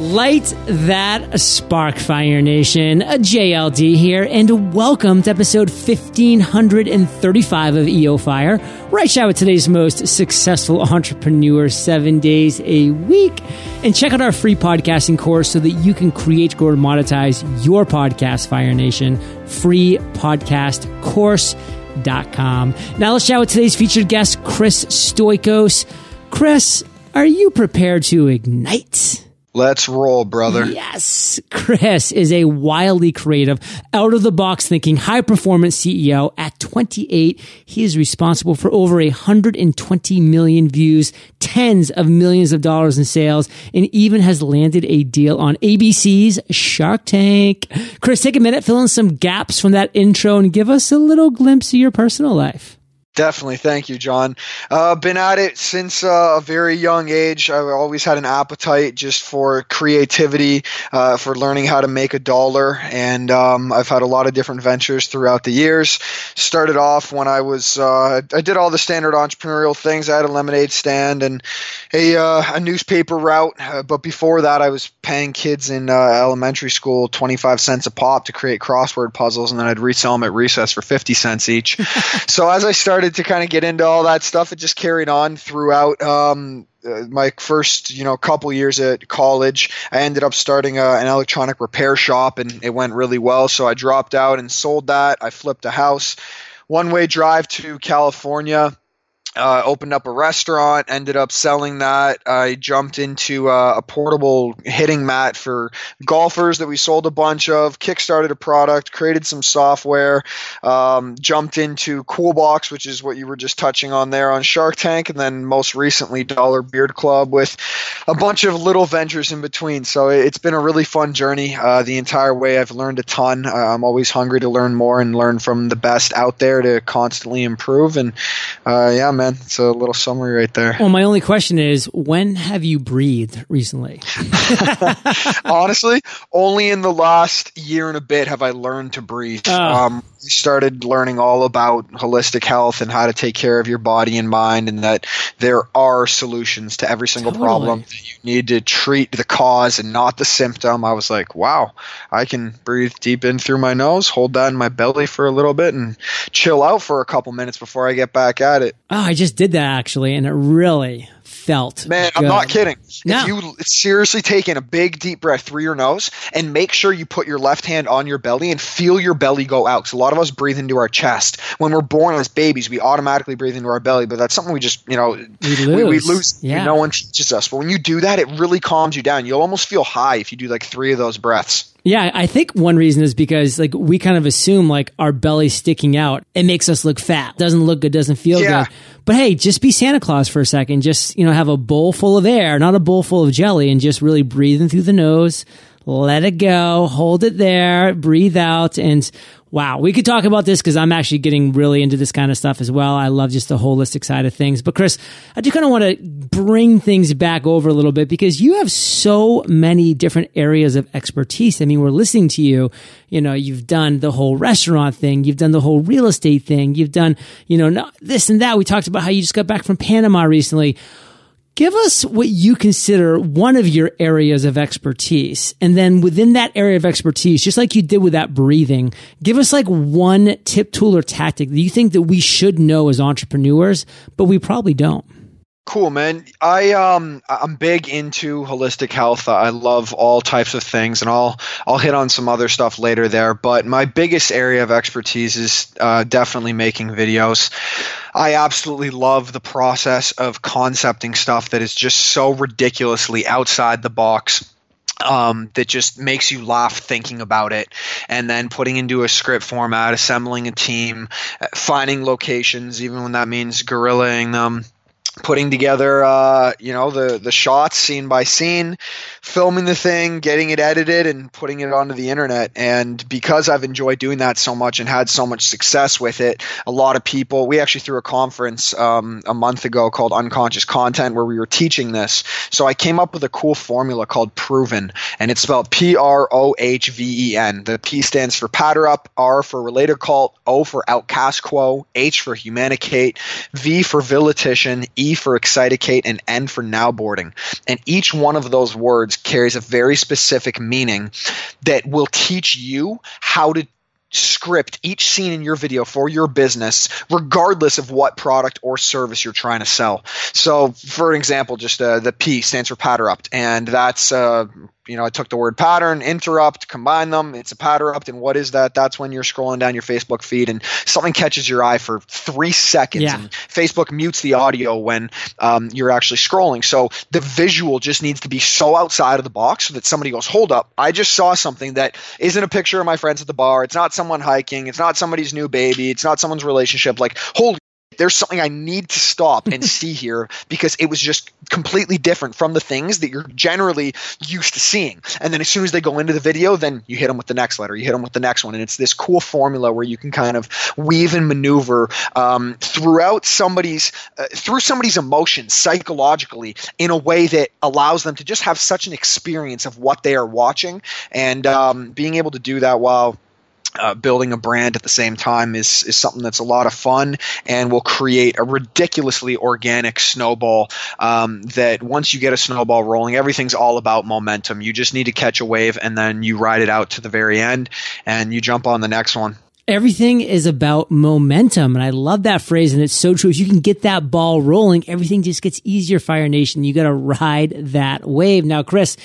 Light that spark, Fire Nation. A JLD here, and welcome to episode 1535 of EO Fire, where I chat with today's most successful entrepreneur seven days a week. And check out our free podcasting course so that you can create, grow, and monetize your podcast, Fire Nation. Free podcast course.com. Now let's chat with today's featured guest, Chris Stoikos. Chris, are you prepared to ignite? Let's roll, brother. Yes. Chris is a wildly creative, out of the box thinking, high performance CEO. At 28, he is responsible for over 120 million views, tens of millions of dollars in sales, and even has landed a deal on ABC's Shark Tank. Chris, take a minute, fill in some gaps from that intro and give us a little glimpse of your personal life. Definitely. Thank you, John. Uh, been at it since uh, a very young age. I've always had an appetite just for creativity, uh, for learning how to make a dollar. And um, I've had a lot of different ventures throughout the years. Started off when I was, uh, I did all the standard entrepreneurial things. I had a lemonade stand and a, uh, a newspaper route. Uh, but before that, I was paying kids in elementary school 25 cents a pop to create crossword puzzles. And then I'd resell them at recess for 50 cents each. so as I started started to kind of get into all that stuff. It just carried on throughout um, uh, my first, you know, couple years at college. I ended up starting a, an electronic repair shop, and it went really well. So I dropped out and sold that. I flipped a house, one way drive to California uh, opened up a restaurant, ended up selling that. I jumped into uh, a portable hitting mat for golfers that we sold a bunch of, kickstarted a product, created some software, um, jumped into Coolbox, which is what you were just touching on there on Shark Tank, and then most recently Dollar Beard Club with a bunch of little ventures in between. So it's been a really fun journey uh, the entire way. I've learned a ton. Uh, I'm always hungry to learn more and learn from the best out there to constantly improve. And uh, yeah, man. It's a little summary right there. Well, my only question is, when have you breathed recently? Honestly, only in the last year and a bit have I learned to breathe. Oh. Um, started learning all about holistic health and how to take care of your body and mind, and that there are solutions to every single totally. problem. You need to treat the cause and not the symptom. I was like, wow, I can breathe deep in through my nose, hold that in my belly for a little bit, and chill out for a couple minutes before I get back at it. Oh, I just did that actually, and it really felt. Man, good. I'm not kidding. No. If you seriously take in a big deep breath through your nose and make sure you put your left hand on your belly and feel your belly go out. because a lot of us breathe into our chest. When we're born as babies, we automatically breathe into our belly, but that's something we just, you know, we lose. We, we lose. Yeah. No one teaches us. But when you do that, it really calms you down. You'll almost feel high if you do like three of those breaths. Yeah, I think one reason is because like we kind of assume like our belly sticking out, it makes us look fat. Doesn't look good, doesn't feel yeah. good. But hey, just be Santa Claus for a second. Just, you know, have a bowl full of air, not a bowl full of jelly, and just really breathing through the nose. Let it go, hold it there, breathe out, and Wow, we could talk about this because I'm actually getting really into this kind of stuff as well. I love just the holistic side of things. But Chris, I do kind of want to bring things back over a little bit because you have so many different areas of expertise. I mean, we're listening to you. You know, you've done the whole restaurant thing, you've done the whole real estate thing, you've done, you know, this and that. We talked about how you just got back from Panama recently give us what you consider one of your areas of expertise. And then within that area of expertise, just like you did with that breathing, give us like one tip, tool, or tactic that you think that we should know as entrepreneurs, but we probably don't. Cool, man. I um I'm big into holistic health. I love all types of things, and I'll I'll hit on some other stuff later there. But my biggest area of expertise is uh, definitely making videos. I absolutely love the process of concepting stuff that is just so ridiculously outside the box. Um, that just makes you laugh thinking about it, and then putting into a script format, assembling a team, uh, finding locations, even when that means guerrillaing them putting together uh, you know the the shots scene by scene filming the thing getting it edited and putting it onto the internet. And because i've enjoyed doing that so much and had so much success with it a lot of people we actually threw a conference um, a month ago called unconscious content where we were teaching this. So i came up with a cool formula called proven and it's spelled p-r-o-h-v-e-n the p stands for patterupt r for related cult o for outcast quo h for humanicate v for villetician e For Excitacate, and N for Now Boarding. And each one of those words carries a very specific meaning that will teach you how to script each scene in your video for your business, regardless of what product or service you're trying to sell. So, for example, just uh, the P stands for Patterupt, and that's uh, you know, I took the word pattern, interrupt, combine them. It's a patterupt. And what is that? That's when you're scrolling down your Facebook feed and something catches your eye for three seconds. Yeah. And Facebook mutes the audio when um, you're actually scrolling. So the visual just needs to be so outside of the box so that somebody goes, hold up, I just saw something that isn't a picture of my friends at the bar. It's not someone hiking. It's not somebody's new baby. It's not someone's relationship. Like, holy there's something I need to stop and see here because it was just completely different from the things that you're generally used to seeing. And then as soon as they go into the video, then you hit them with the next letter, you hit them with the next one, and it's this cool formula where you can kind of weave and maneuver um, throughout somebody's uh, through somebody's emotions psychologically in a way that allows them to just have such an experience of what they are watching and um, being able to do that while uh, building a brand at the same time is is something that's a lot of fun and will create a ridiculously organic snowball. Um, that once you get a snowball rolling, everything's all about momentum. You just need to catch a wave and then you ride it out to the very end, and you jump on the next one everything is about momentum. And I love that phrase. And it's so true. If you can get that ball rolling, everything just gets easier, Fire Nation. You got to ride that wave. Now, Chris,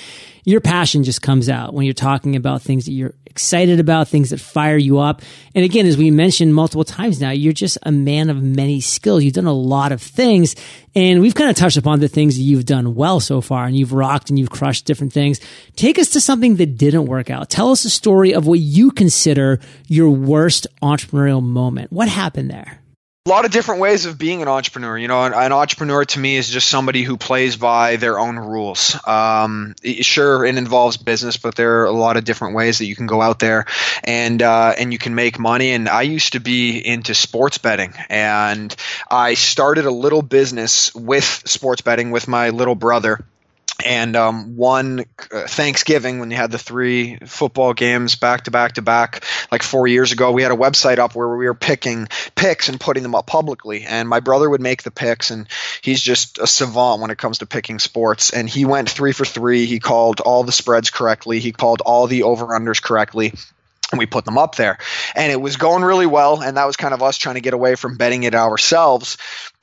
your passion just comes out when you're talking about things that you're excited about, things that fire you up. And again, as we mentioned multiple times now, you're just a man of many skills. You've done a lot of things and we've kind of touched upon the things that you've done well so far and you've rocked and you've crushed different things. Take us to something that didn't work out. Tell us a story of what you consider your worst entrepreneurial moment. What happened there? A lot of different ways of being an entrepreneur. You know, an, an, entrepreneur to me is just somebody who plays by their own rules. Um, sure, it involves business, but there are a lot of different ways that you can go out there and uh, and you can make money. And I used to be into sports betting, and I started a little business with sports betting with my little brother and um, one uh, Thanksgiving when you had the three football games back to back to back, like four years ago, we had a website up where we were picking picks and putting them up publicly. And my brother would make the picks, and he's just a savant when it comes to picking sports. And he went three for three. He called all the spreads correctly. He called all the over unders correctly and we put them up there and it was going really well and that was kind of us trying to get away from betting it ourselves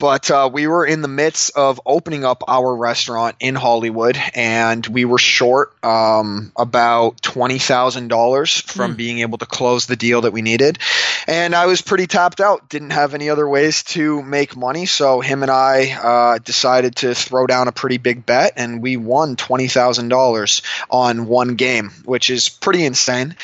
but uh, we were in the midst of opening up our restaurant in hollywood and we were short um, about $20000 from mm. being able to close the deal that we needed and i was pretty tapped out didn't have any other ways to make money so him and i uh, decided to throw down a pretty big bet and we won $20000 on one game which is pretty insane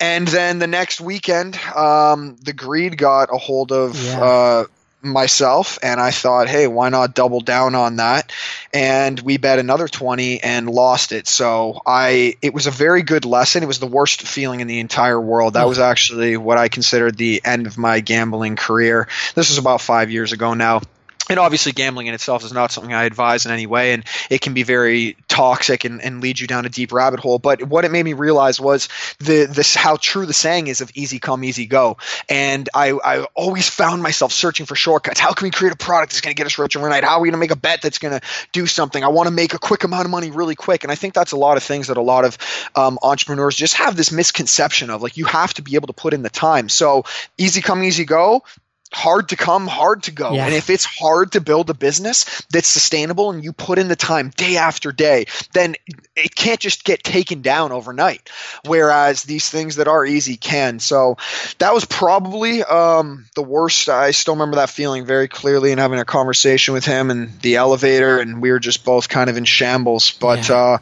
and then the next weekend, um, the greed got a hold of yeah. uh, myself, and I thought, hey, why not double down on that? And we bet another twenty and lost it. So I, it was a very good lesson. It was the worst feeling in the entire world. That was mm. actually what I considered the end of my gambling career. This was about five years ago now and obviously gambling in itself is not something i advise in any way and it can be very toxic and, and lead you down a deep rabbit hole. But what it made me realize was the this how true the saying is of easy come easy go. And i i always found myself searching for shortcuts. How can we create a product that's going to get us rich overnight? How are we going to make a bet that's going to do something? I want to make a quick amount of money really quick. And i think that's a lot of things that a lot of um, entrepreneurs just have this misconception of like you have to be able to put in the time. So easy come easy go hard to come, hard to go. Yeah. And if it's hard to build a business that's sustainable and you put in the time day after day, then it can't just get taken down overnight. Whereas these things that are easy can. So that was probably um, the worst. I still remember that feeling very clearly and having a conversation with him in the elevator, and we were just both kind of in shambles. But, yeah. uh,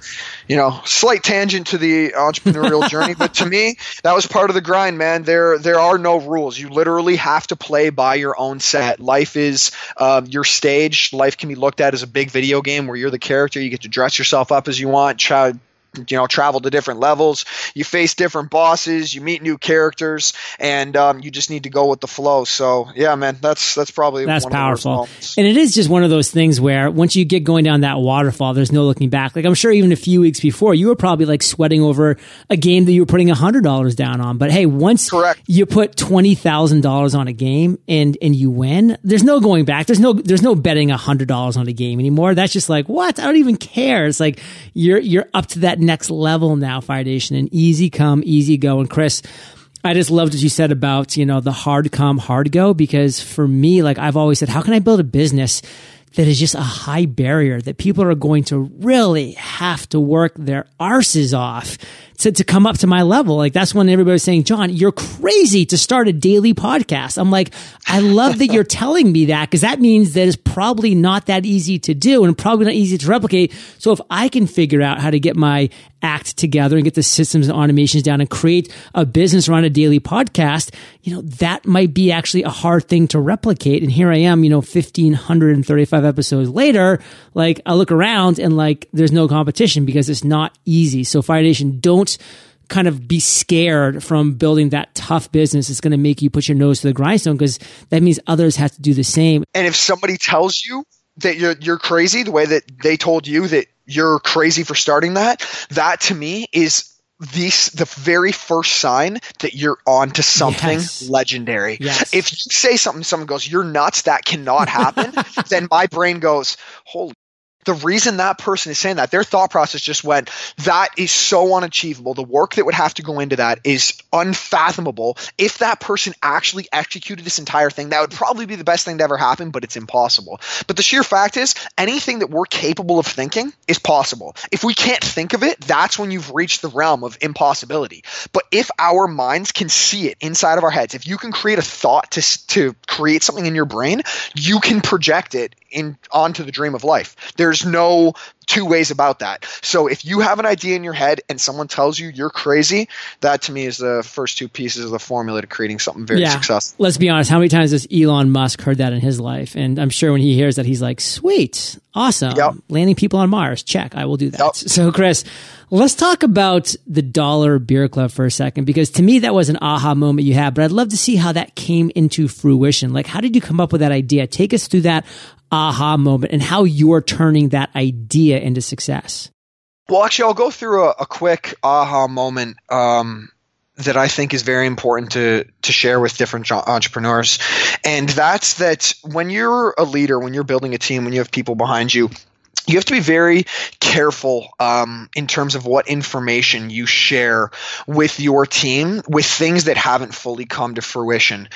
you know, slight tangent to the entrepreneurial journey. But to me, that was part of the grind, man. There, there are no rules. You literally have to play by your own set. Life is um, your stage. Life can be looked at as a big video game where you're the character. You get to dress yourself up as you want, you know travel to different levels. You face different bosses. You meet new characters. And um, you just need to go with the flow. So yeah man that's that's probably that's powerful. and it is just one of those things where once you get going down that waterfall there's no looking back. Like i'm sure even a few weeks before you were probably like sweating over a game that you were putting a hundred dollars down on. But hey once Correct. you put twenty thousand dollars on a game and and you win there's no going back. There's no there's no betting a hundred dollars on a game anymore. That's just like what? I don't even care. It's like you're you're up to that next level now, Fire Nation, and easy come, easy go. And Chris, I just loved what you said about, you know, the hard come, hard go, because for me, like I've always said, how can I build a business that is just a high barrier that people are going to really have to work their arses off to, to come up to my level. Like that's when everybody was saying, John, you're crazy to start a daily podcast. I'm like, I love that you're telling me that because that means that it's probably not that easy to do and probably not easy to replicate. So if I can figure out how to get my act together and get the systems and automations down and create a business around a daily podcast, you know, that might be actually a hard thing to replicate. And here I am, you know, 1535 episodes later, like I look around and like there's no competition because it's not easy. So Fire Nation, don't kind of be scared from building that tough business. It's going to make you put your nose to the grindstone because that means others have to do the same. And if somebody tells you that you're you're crazy the way that they told you that you're crazy for starting that, that to me is the the very first sign that you're on to something Yes. legendary. Yes. If you say something, someone goes, "You're nuts. That cannot happen," then my brain goes, "Holy." The reason that person is saying that, their thought process just went, that is so unachievable. The work that would have to go into that is unfathomable. If that person actually executed this entire thing, that would probably be the best thing to ever happen, but it's impossible. But the sheer fact is, anything that we're capable of thinking is possible. If we can't think of it, that's when you've reached the realm of impossibility. But if our minds can see it inside of our heads, if you can create a thought to, to create something in your brain, you can project it in onto the dream of life. There's no two ways about that. So if you have an idea in your head and someone tells you you're crazy, that to me is the first two pieces of the formula to creating something very successful. Let's be honest. How many times has Elon Musk heard that in his life? And I'm sure when he hears that, he's like, sweet, awesome. Yep. Landing people on Mars. Check. I will do that. Yep. So, Chris, let's talk about the Dollar Beard Club for a second, because to me, that was an aha moment you had, but I'd love to see how that came into fruition. Like, how did you come up with that idea? Take us through that aha moment and how you're turning that idea into success. Well, actually, I'll go through a, a quick aha moment um, that I think is very important to to share with different entrepreneurs, and that's that when you're a leader, when you're building a team, when you have people behind you. You have to be very careful um, in terms of what information you share with your team with things that haven't fully come to fruition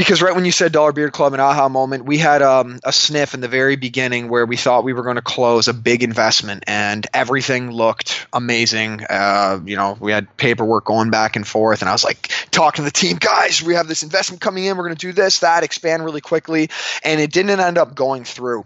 because right when you said Dollar Beard Club and aha moment, we had um, a sniff in the very beginning where we thought we were going to close a big investment and everything looked amazing. Uh, you know, we had paperwork going back and forth, and I was like talking to the team, guys, we have this investment coming in. We're going to do this, that, expand really quickly, and it didn't end up going through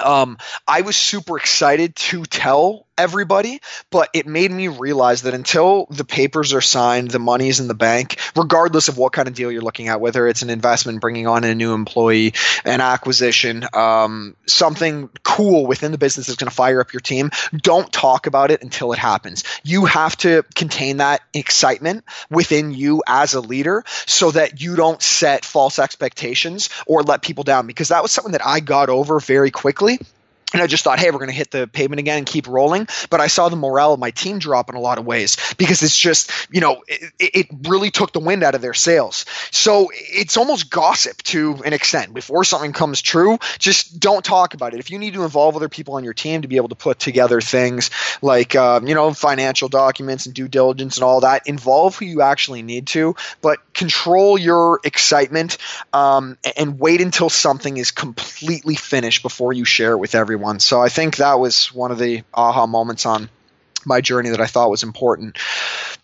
um, I was super excited to tell everybody, but it made me realize that until the papers are signed, the money's in the bank, regardless of what kind of deal you're looking at, whether it's an investment, bringing on a new employee, an acquisition, um, something cool within the business that's going to fire up your team, don't talk about it until it happens. You have to contain that excitement within you as a leader so that you don't set false expectations or let people down because that was something that I got over very quickly and I just thought, hey, we're going to hit the pavement again and keep rolling. But I saw the morale of my team drop in a lot of ways because it's just, you know, it, it really took the wind out of their sails. So it's almost gossip to an extent. Before something comes true, just don't talk about it. If you need to involve other people on your team to be able to put together things like, um, you know, financial documents and due diligence and all that, involve who you actually need to, but control your excitement um, and wait until something is completely finished before you share it with everyone. So I think that was one of the aha moments on my journey that I thought was important.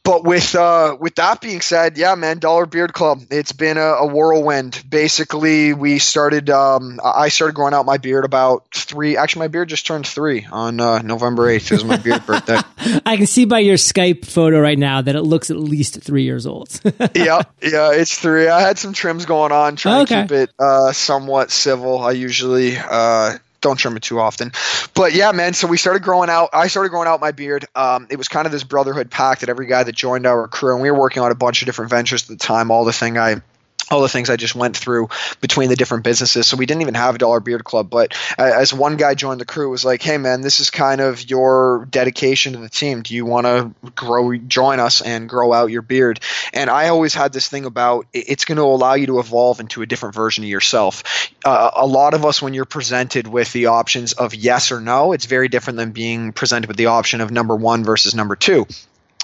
But with uh, with that being said, yeah, man, Dollar Beard Club, it's been a, a whirlwind. Basically, we started. Um, I started growing out my beard about three. Actually, my beard just turned three on uh, November eighth. It was my beard birthday. I can see by your Skype photo right now that it looks at least three years old. yeah, yeah, it's three. I had some trims going on, trying Okay. to keep it uh, somewhat civil. I usually uh, don't trim it too often. But yeah, man. So we started growing out. I started growing out my beard. Um, it was kind of this brotherhood pact that every guy that joined our crew, and we were working on a bunch of different ventures at the time. All the thing I all the things I just went through between the different businesses. So we didn't even have a Dollar Beard Club. But as one guy joined the crew, was like, "Hey, man, this is kind of your dedication to the team. Do you want to grow, join us, and grow out your beard?" And I always had this thing about it's going to allow you to evolve into a different version of yourself. Uh, a lot of us, when you're presented with the options of yes or no, it's very different than being presented with the option of number one versus number two.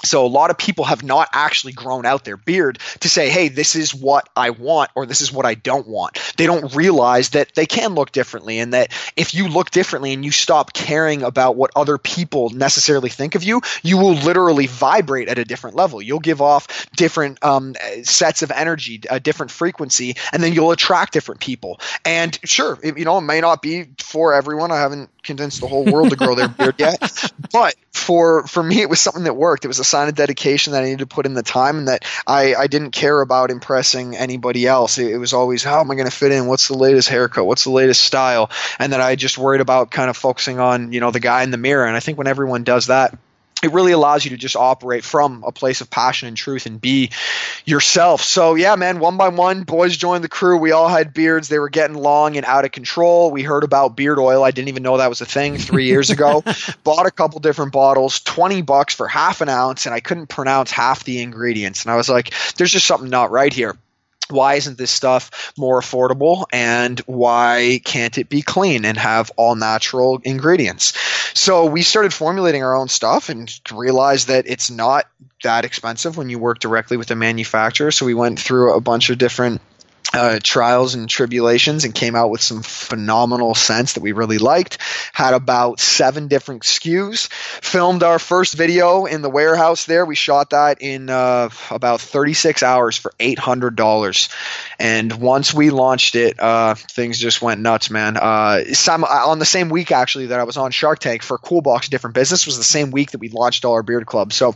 So a lot of people have not actually grown out their beard to say, "Hey, this is what I want or this is what I don't want." They don't realize that they can look differently and that if you look differently and you stop caring about what other people necessarily think of you, you will literally vibrate at a different level. You'll give off different um, sets of energy, a different frequency, and then you'll attract different people. And sure, it, you know, it may not be for everyone. I haven't convinced the whole world to grow their beard yet, but for for me, it was something that worked. It was a sign of dedication that I needed to put in the time, and that I I didn't care about impressing anybody else. It, it was always how am I going to fit in? What's the latest haircut? What's the latest style? And that I just worried about kind of focusing on you know the guy in the mirror. And I think when everyone does that it really allows you to just operate from a place of passion and truth and be yourself. So yeah, man, one by one, boys joined the crew. We all had beards. They were getting long and out of control. We heard about beard oil. I didn't even know that was a thing three years ago. Bought a couple different bottles, 20 bucks for half an ounce, and I couldn't pronounce half the ingredients. And I was like, there's just something not right here why isn't this stuff more affordable and why can't it be clean and have all natural ingredients? So we started formulating our own stuff and realized that it's not that expensive when you work directly with the manufacturer. So we went through a bunch of different uh, trials and tribulations and came out with some phenomenal scents that we really liked. Had about seven different SKUs. Filmed our first video in the warehouse there. We shot that in uh, about 36 hours for $800. And once we launched it, uh, things just went nuts, man. Uh, some, uh, on the same week, actually, that I was on Shark Tank for Cool Box Different Business was the same week that we launched Dollar Beard Club. So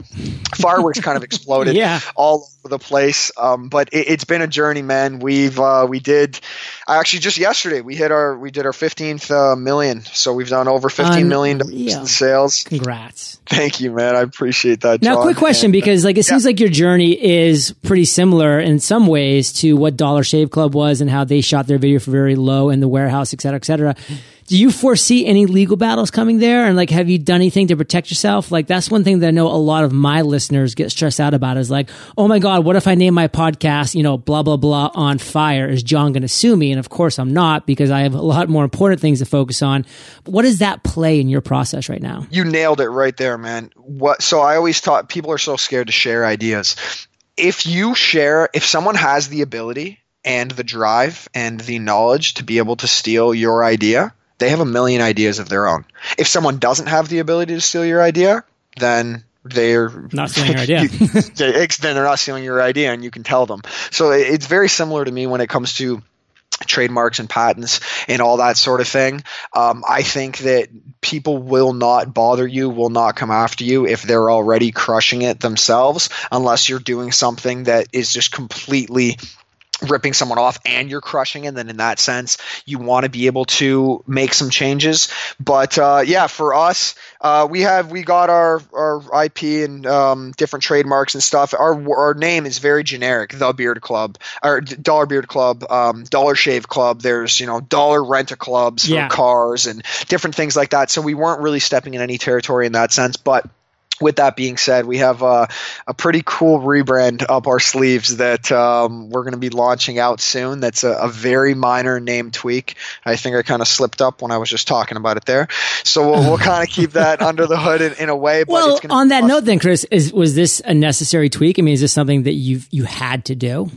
fireworks kind of exploded yeah. all over the place. Um, but it, has been a journey, man. We we've uh, we did actually just yesterday we hit our we did our 15th uh, million so we've done over fifteen million in sales congrats thank you man i appreciate that now John. quick question and, because like it yeah. seems like your journey is pretty similar in some ways to what dollar shave club was and how they shot their video for very low in the warehouse et cetera et cetera do you foresee any legal battles coming there? And like, have you done anything to protect yourself? Like, that's one thing that I know a lot of my listeners get stressed out about is like, oh my God, what if I name my podcast, you know, blah, blah, blah on fire? Is John going to sue me? And of course I'm not because I have a lot more important things to focus on. What does that play in your process right now? You nailed it right there, man. What, so I always thought people are so scared to share ideas. If you share, if someone has the ability and the drive and the knowledge to be able to steal your idea, they have a million ideas of their own. If someone doesn't have the ability to steal your idea, then they're not stealing your idea. then they're not stealing your idea, and you can tell them. So it's very similar to me when it comes to trademarks and patents and all that sort of thing. Um, I think that people will not bother you, will not come after you if they're already crushing it themselves, unless you're doing something that is just completely ripping someone off and you're crushing and then in that sense you want to be able to make some changes. But uh, yeah for us uh, we have we got our our ip and um, different trademarks and stuff. Our our name is very generic the beard club or dollar beard club um, dollar shave club. There's you know dollar rent a clubs for yeah. cars and different things like that. So we weren't really stepping in any territory in that sense but with that being said, we have uh, a pretty cool rebrand up our sleeves that um, we're going to be launching out soon. That's a, a, very minor name tweak. I think I kind of slipped up when I was just talking about it there. So we'll, we'll kind of keep that under the hood in, in a way. well, on that awesome. note, then, Chris, is was this a necessary tweak? I mean, is this something that you you had to do?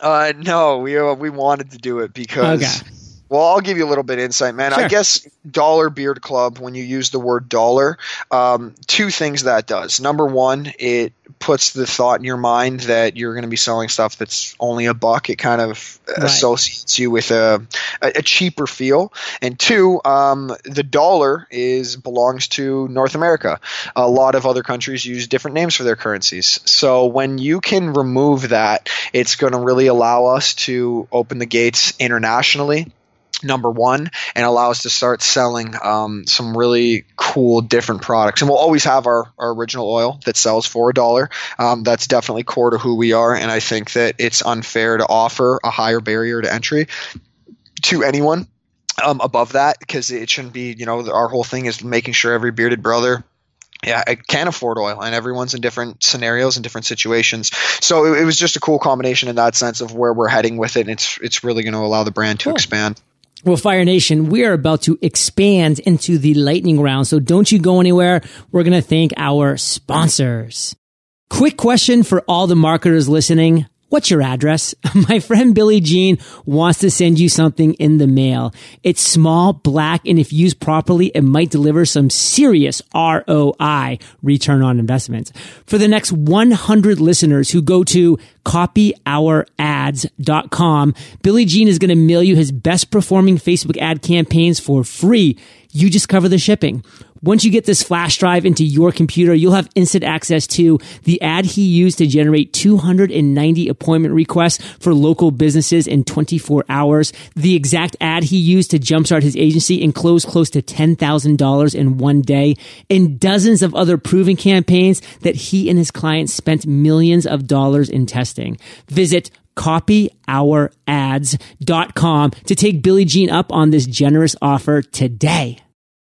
Uh, no, we uh, we wanted to do it because. Okay well, I'll give you a little bit insight, man. Sure. I guess Dollar Beard Club, when you use the word dollar, um, two things that does. Number one, it puts the thought in your mind that you're going to be selling stuff that's only a buck. It kind of right. associates you with a, a, cheaper feel. And two, um, the dollar is belongs to North America. A lot of other countries use different names for their currencies. So when you can remove that, it's going to really allow us to open the gates internationally number one and allow us to start selling um, some really cool different products and we'll always have our, our original oil that sells for a dollar um, that's definitely core to who we are and i think that it's unfair to offer a higher barrier to entry to anyone um, above that because it shouldn't be you know our whole thing is making sure every bearded brother yeah, I can afford oil, and everyone's in different scenarios and different situations. So it, it, was just a cool combination in that sense of where we're heading with it. And it's it's really going to allow the brand to cool. expand. Well, Fire Nation, we are about to expand into the lightning round. So don't you go anywhere. We're going to thank our sponsors. Quick question for all the marketers listening. What's your address? My friend Billy Gene wants to send you something in the mail. It's small, black, and if used properly, it might deliver some serious ROI, return on investment. For the next 100 listeners who go to copyourads.com, Billy Gene is going to mail you his best performing Facebook ad campaigns for free. You just cover the shipping. Once you get this flash drive into your computer, you'll have instant access to the ad he used to generate 290 appointment requests for local businesses in 24 hours, the exact ad he used to jumpstart his agency and close close to $10,000 in one day, and dozens of other proven campaigns that he and his clients spent millions of dollars in testing. Visit copyourads.com to take Billy Gene up on this generous offer today.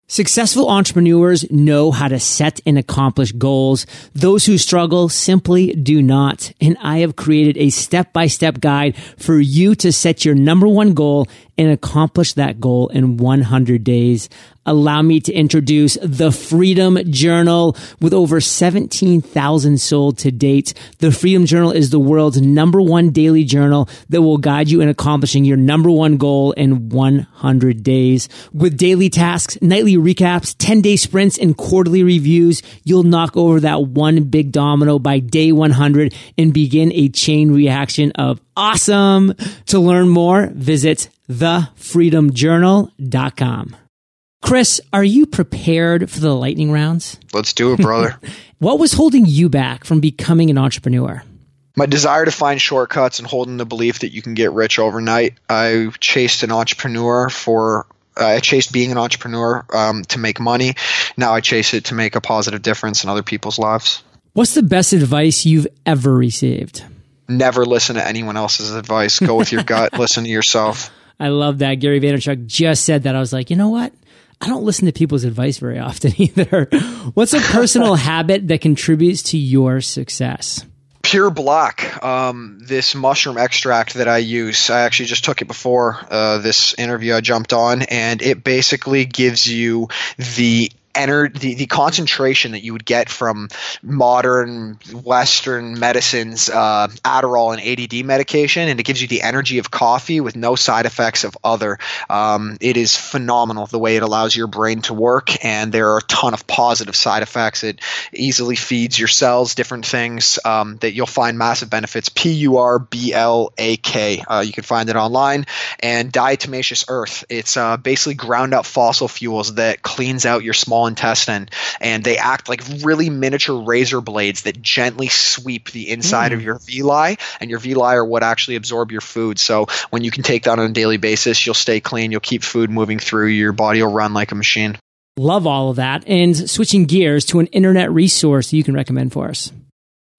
Successful entrepreneurs know how to set and accomplish goals. Those who struggle simply do not. And I have created a step by step guide for you to set your number one goal and accomplish that goal in 100 days. Allow me to introduce the Freedom Journal with over 17,000 sold to date. The Freedom Journal is the world's number one daily journal that will guide you in accomplishing your number one goal in 100 days. With daily tasks, nightly recaps, 10 day sprints, and quarterly reviews, you'll knock over that one big domino by day 100 and begin a chain reaction of awesome. To learn more, visit thefreedomjournal.com. Chris, are you prepared for the lightning rounds? Let's do it, brother. what was holding you back from becoming an entrepreneur? My desire to find shortcuts and holding the belief that you can get rich overnight. I chased an entrepreneur for I chased being an entrepreneur um, to make money. Now I chase it to make a positive difference in other people's lives. What's the best advice you've ever received? Never listen to anyone else's advice. Go with your gut. Listen to yourself. I love that. Gary Vaynerchuk just said that. I was like, you know what? I don't listen to people's advice very often either. What's a personal habit that contributes to your success? PurBlack, um, this mushroom extract that I use. I actually just took it before uh, this interview I jumped on, and it basically gives you the the, the concentration that you would get from modern Western medicines, uh, Adderall and ADD medication, and it gives you the energy of coffee with no side effects of other. Um, it is phenomenal the way it allows your brain to work, and there are a ton of positive side effects. It easily feeds your cells different things um, that you'll find massive benefits. P U R B L A K. Uh, you can find it online. And diatomaceous earth. It's uh, basically ground up fossil fuels that cleans out your small intestine, and they act like really miniature razor blades that gently sweep the inside mm. of your villi, and your villi are what actually absorb your food. So when you can take that on a daily basis, you'll stay clean, you'll keep food moving through, your body will run like a machine. Love all of that. And switching gears to an internet resource you can recommend for us.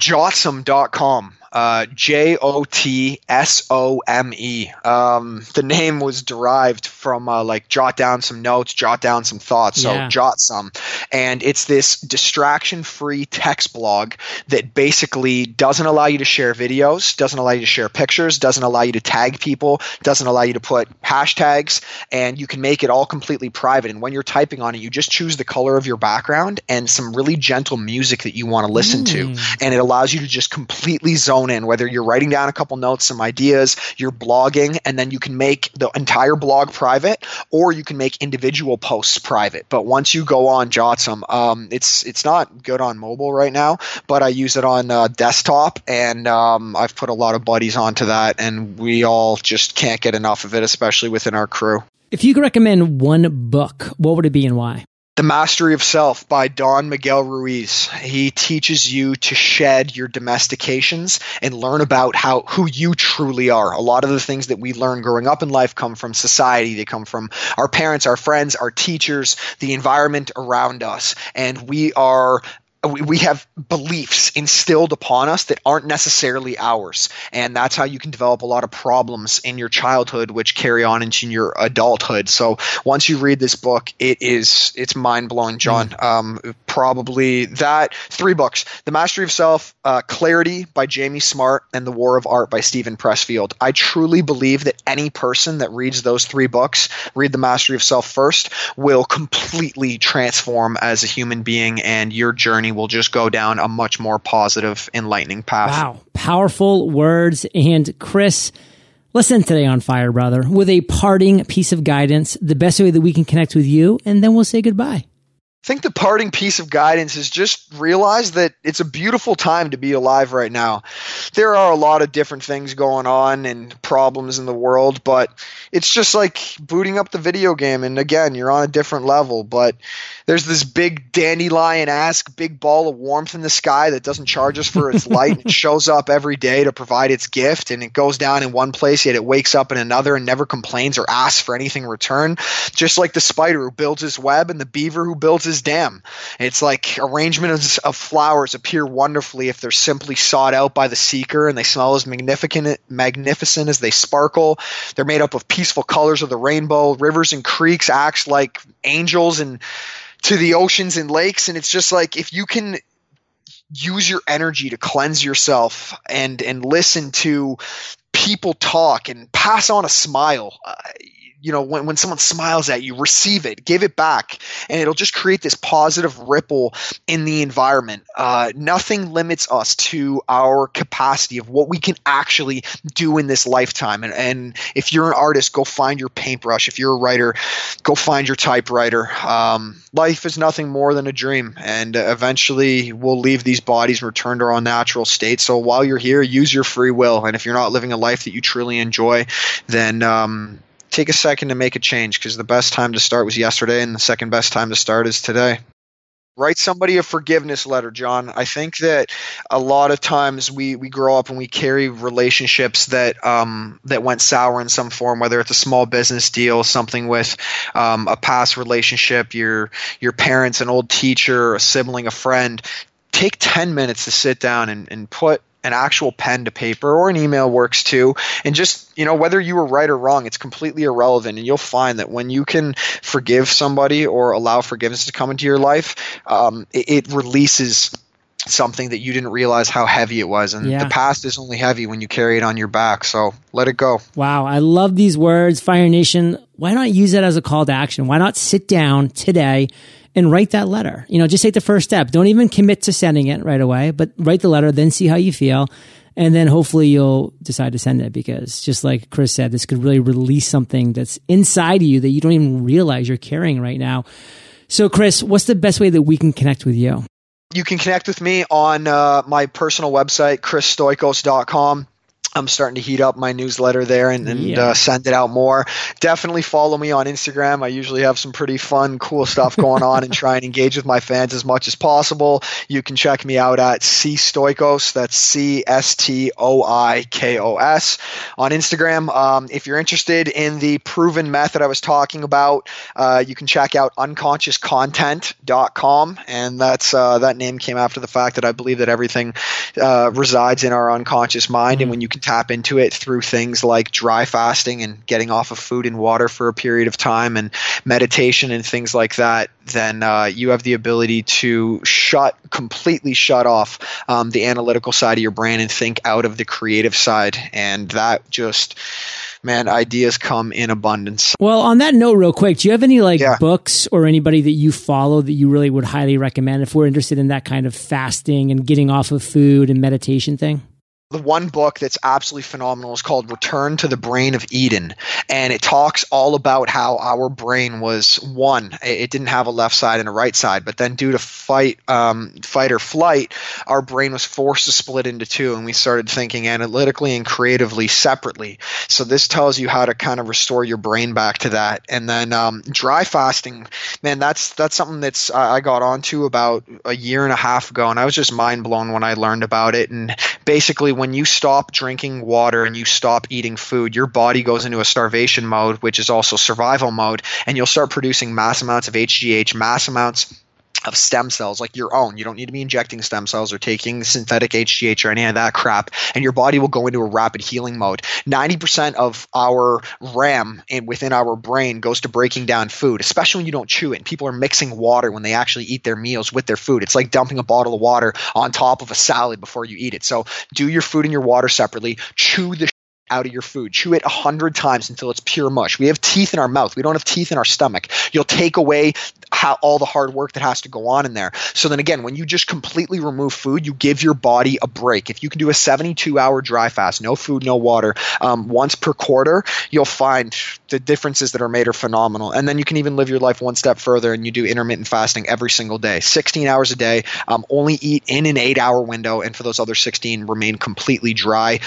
Jotsome.com uh, J O T S O M E. Um, the name was derived from uh, like jot down some notes, jot down some thoughts. So yeah. jot some, and it's this distraction-free text blog that basically doesn't allow you to share videos, doesn't allow you to share pictures, doesn't allow you to tag people, doesn't allow you to put hashtags, and you can make it all completely private. And when you're typing on it, you just choose the color of your background and some really gentle music that you want to listen mm. to, and it allows you to just completely zone zone in, whether you're writing down a couple notes, some ideas, you're blogging, and then you can make the entire blog private, or you can make individual posts private. But once you go on Jotsome, um, it's it's not good on mobile right now, but I use it on uh, desktop, and um, I've put a lot of buddies onto that, and we all just can't get enough of it, especially within our crew. If you could recommend one book, what would it be and why? The Mastery of Self by Don Miguel Ruiz. He teaches you to shed your domestications and learn about how who you truly are. A lot of the things that we learn growing up in life come from society. They come from our parents, our friends, our teachers, the environment around us. And we are we, we have beliefs instilled upon us that aren't necessarily ours. And that's how you can develop a lot of problems in your childhood which carry on into your adulthood. So once you read this book it is it's mind-blowing john. Mm. um, probably that three books the mastery of self uh, clarity by jamie smart and the war of art by Steven Pressfield i truly believe that any person that reads those three books read the mastery of self first will completely transform as a human being and your journey will just go down a much more positive, enlightening path. Wow. Powerful words. And Chris, listen today on Fire Brother with a parting piece of guidance, the best way that we can connect with you, and then we'll say goodbye. I think the parting piece of guidance is just realize that it's a beautiful time to be alive right now. There are a lot of different things going on and problems in the world, but it's just like booting up the video game. And again, you're on a different level, but there's this big dandelion ask big ball of warmth in the sky that doesn't charge us for its light. it shows up every day to provide its gift, and it goes down in one place, yet it wakes up in another and never complains or asks for anything in return. Just like the spider who builds his web and the beaver who builds his dam. It's like arrangements of flowers appear wonderfully if they're simply sought out by the seeker and they smell as magnificent, magnificent as they sparkle. They're made up of peaceful colors of the rainbow. Rivers and creeks act like angels and to the oceans and lakes. And it's just like if you can use your energy to cleanse yourself and and listen to people talk and pass on a smile. Uh, you know when, when someone smiles at you receive it give it back and it'll just create this positive ripple in the environment. Uh, nothing limits us to our capacity of what we can actually do in this lifetime. And, and if you're an artist go find your paintbrush. If you're a writer go find your typewriter. Um, life is nothing more than a dream and eventually we'll leave these bodies and return to our natural state. So while you're here use your free will. And if you're not living a life that you truly enjoy then um, take a second to make a change because the best time to start was yesterday and the second best time to start is today. Write somebody a forgiveness letter john. I think that a lot of times we, we grow up and we carry relationships that um, that went sour in some form whether it's a small business deal something with um, a past relationship your your parents an old teacher a sibling a friend. Take 10 minutes to sit down and, and put an actual pen to paper or an email works too. And just you know whether you were right or wrong it's completely irrelevant. And you'll find that when you can forgive somebody or allow forgiveness to come into your life um, it, it, releases something that you didn't realize how heavy it was and yeah. the past is only heavy when you carry it on your back so let it go wow i love these words fire nation why not use that as a call to action why not sit down today and write that letter. You know, just take the first step. Don't even commit to sending it right away, but write the letter, then see how you feel. And then hopefully you'll decide to send it because just like Chris said, this could really release something that's inside of you that you don't even realize you're carrying right now. So, Chris, what's the best way that we can connect with you? You can connect with me on uh, my personal website, chrisstoikos.com. I'm starting to heat up my newsletter there and, and yeah. uh, send it out more. Definitely follow me on Instagram. I usually have some pretty fun, cool stuff going on and try and engage with my fans as much as possible. You can check me out at C Stoikos. That's C S T O I K O S on Instagram. Um, if you're interested in the proven method I was talking about, uh, you can check out unconsciouscontent.com. And that's uh, that name came after the fact that I believe that everything uh, resides in our unconscious mind. Mm-hmm. And when you can tap into it through things like dry fasting and getting off of food and water for a period of time and meditation and things like that, then uh, you have the ability to shut completely shut off um, the analytical side of your brain and think out of the creative side. And that just man, ideas come in abundance. Well, on that note, real quick, do you have any like yeah. books or anybody that you follow that you really would highly recommend if we're interested in that kind of fasting and getting off of food and meditation thing? The one book that's absolutely phenomenal is called Return to the Brain of Eden. And it talks all about how our brain was one. It didn't have a left side and a right side, but then due to fight, um, fight or flight, our brain was forced to split into two, and we started thinking analytically and creatively separately. So this tells you how to kind of restore your brain back to that. And then um, dry fasting, man, that's that's something that's I got onto about a year and a half ago, and I was just mind blown when I learned about it. And basically when you stop drinking water and you stop eating food, your body goes into a starvation mode, which is also survival mode, and you'll start producing mass amounts of HGH, mass amounts of stem cells like your own. You don't need to be injecting stem cells or taking synthetic HGH or any of that crap, and your body will go into a rapid healing mode. 90% of our RAM and within our brain goes to breaking down food, especially when you don't chew it. And people are mixing water when they actually eat their meals with their food. It's like dumping a bottle of water on top of a salad before you eat it. So do your food and your water separately. Chew the out of your food. Chew it a hundred times until it's pure mush. We have teeth in our mouth. We don't have teeth in our stomach. You'll take away how, all the hard work that has to go on in there. So then again, when you just completely remove food, you give your body a break. If you can do a 72 hour dry fast, no food, no water, um, once per quarter, you'll find the differences that are made are phenomenal. And then you can even live your life one step further and you do intermittent fasting every single day, 16 hours a day. Um, only eat in an eight hour window, and for those other 16, remain completely dry.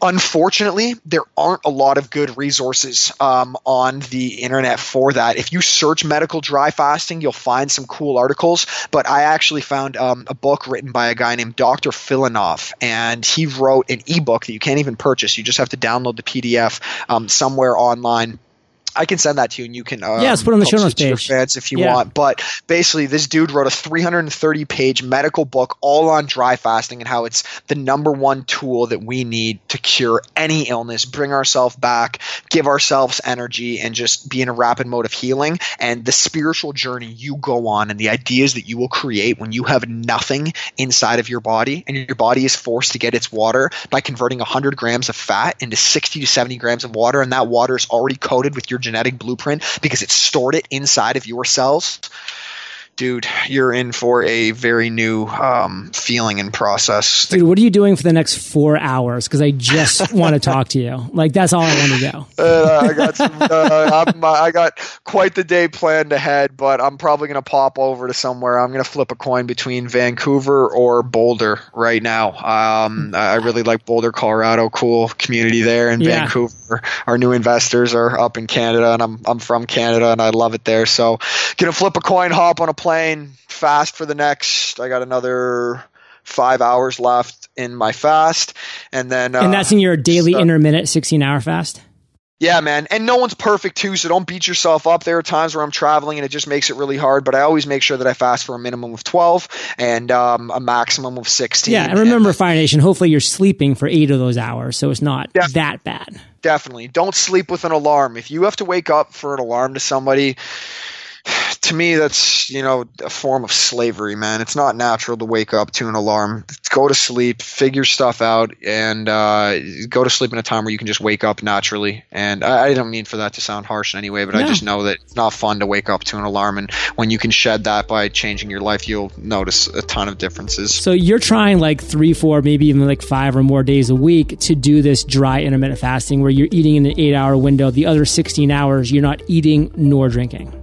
Unfortunately, there aren't a lot of good resources um, on the internet for that. If you search medical dry you'll find some cool articles. But I actually found um, a book written by a guy named Dr. Filonov, and he wrote an ebook that you can't even purchase. You just have to download the PDF um, somewhere online I can send that to you, and you can um, yeah, let's put on the show notes page fans if you yeah. want. But basically, this dude wrote a 330 page medical book all on dry fasting and how it's the number one tool that we need to cure any illness, bring ourselves back, give ourselves energy, and just be in a rapid mode of healing. And the spiritual journey you go on, and the ideas that you will create when you have nothing inside of your body, and your body is forced to get its water by converting 100 grams of fat into 60 to 70 grams of water, and that water is already coated with your genetic blueprint because it stored it inside of your cells dude, you're in for a very new um, feeling and process. Dude, what are you doing for the next four hours? Because I just want to talk to you. Like that's all I want to do. Uh, I got some, uh, I got quite the day planned ahead, but I'm probably going to pop over to somewhere. I'm going to flip a coin between Vancouver or Boulder right now. Um, I really like Boulder, Colorado. Cool community there in yeah. Vancouver. Our new investors are up in Canada, and I'm I'm from Canada, and I love it there. So, gonna flip a coin, hop on a plane fast for the next. I got another five hours left in my fast, and then uh, and that's in your daily so, intermittent sixteen hour fast. Yeah, man. And no one's perfect too, so don't beat yourself up. There are times where I'm traveling and it just makes it really hard, but I always make sure that I fast for a minimum of 12 and um, a maximum of 16. Yeah, and remember, and, Fire Nation, hopefully you're sleeping for eight of those hours, so it's not that bad. Definitely. Don't sleep with an alarm. If you have to wake up for an alarm to somebody, to me that's you know a form of slavery man. It's not natural to wake up to an alarm. Go to sleep figure stuff out and uh, go to sleep in a time where you can just wake up naturally. And i, I don't mean for that to sound harsh in any way but i just know that it's not fun to wake up to an alarm. And when you can shed that by changing your life you'll notice a ton of differences. So you're trying like three four maybe even like five or more days a week to do this dry intermittent fasting where you're eating in an eight hour window. The other 16 hours you're not eating nor drinking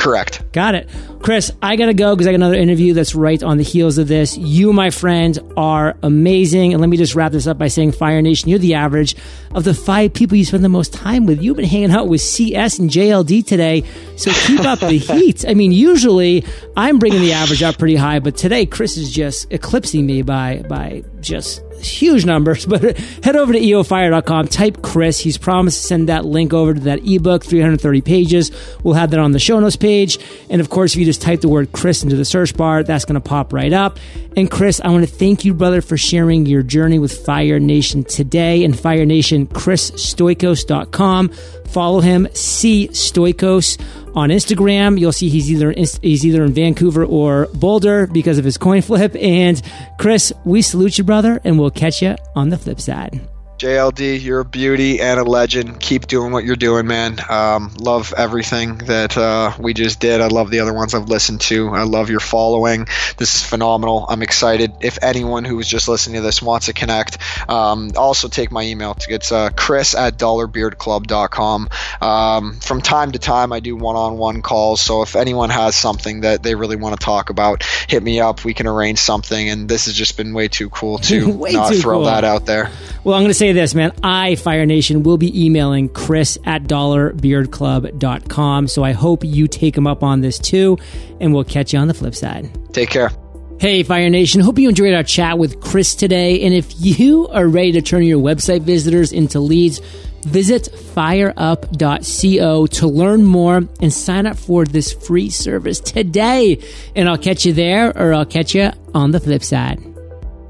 Correct. Got it. Chris, I got to go because I got another interview that's right on the heels of this. You, my friend, are amazing. And let me just wrap this up by saying, Fire Nation, you're the average of the five people you spend the most time with. You've been hanging out with CS and JLD today. So keep up the heat. I mean, usually I'm bringing the average up pretty high, but today Chris is just eclipsing me by, by just huge numbers, but head over to eofire.com, type Chris. He's promised to send that link over to that ebook, 330 pages. We'll have that on the show notes page. And of course, if you just type the word Chris into the search bar, that's going to pop right up. And Chris, I want to thank you, brother, for sharing your journey with Fire Nation today and Fire Nation, chrisstoikos.com. Follow him, C Stoikos on Instagram. You'll see he's either in, he's either in Vancouver or Boulder because of his coin flip. And Chris, we salute you, brother, and we'll catch you on the flip side. JLD, you're a beauty and a legend. Keep doing what you're doing, man. Um, love everything that uh, we just did. I love the other ones I've listened to. I love your following. This is phenomenal. I'm excited. If anyone who was just listening to this wants to connect, um, also take my email. It's uh, chris at dollarbeardclub.com. Um, from time to time, I do one on one calls. So if anyone has something that they really want to talk about, hit me up. We can arrange something. And this has just been way too cool to not throw cool. that out there. Well, I'm going to say this, man. I, Fire Nation, will be emailing Chris at dollarbeardclub.com. So I hope you take him up on this too, and we'll catch you on the flip side. Take care. Hey, Fire Nation. Hope you enjoyed our chat with Chris today. And if you are ready to turn your website visitors into leads, visit fireup.co to learn more and sign up for this free service today. And I'll catch you there or I'll catch you on the flip side.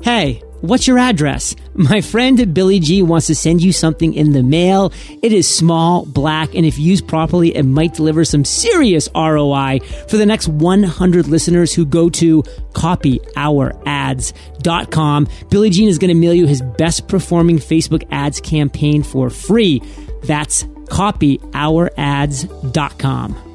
Hey, What's your address? My friend Billy G wants to send you something in the mail. It is small, black, and if used properly, it might deliver some serious ROI for the next 100 listeners who go to copyourads.com. Billy Gene is going to mail you his best performing Facebook ads campaign for free. That's copyourads.com.